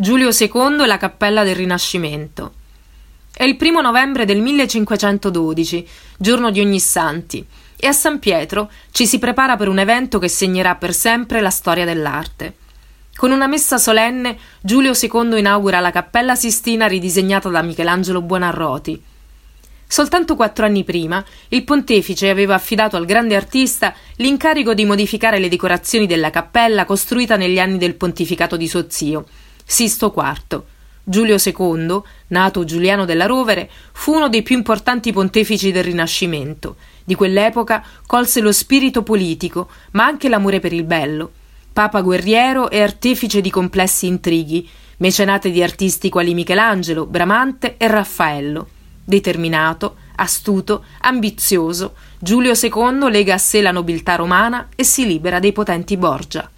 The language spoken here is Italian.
Giulio II e la Cappella del Rinascimento. È il primo novembre del 1512, giorno di Ognissanti, e a San Pietro ci si prepara per un evento che segnerà per sempre la storia dell'arte. Con una messa solenne, Giulio II inaugura la Cappella Sistina ridisegnata da Michelangelo Buonarroti. Soltanto quattro anni prima, il pontefice aveva affidato al grande artista l'incarico di modificare le decorazioni della cappella costruita negli anni del pontificato di suo zio, Sisto IV. Giulio II, nato Giuliano della Rovere, fu uno dei più importanti pontefici del Rinascimento. Di quell'epoca colse lo spirito politico, ma anche l'amore per il bello. Papa guerriero e artefice di complessi intrighi, mecenate di artisti quali Michelangelo, Bramante e Raffaello. Determinato, astuto, ambizioso, Giulio II lega a sé la nobiltà romana e si libera dei potenti Borgia.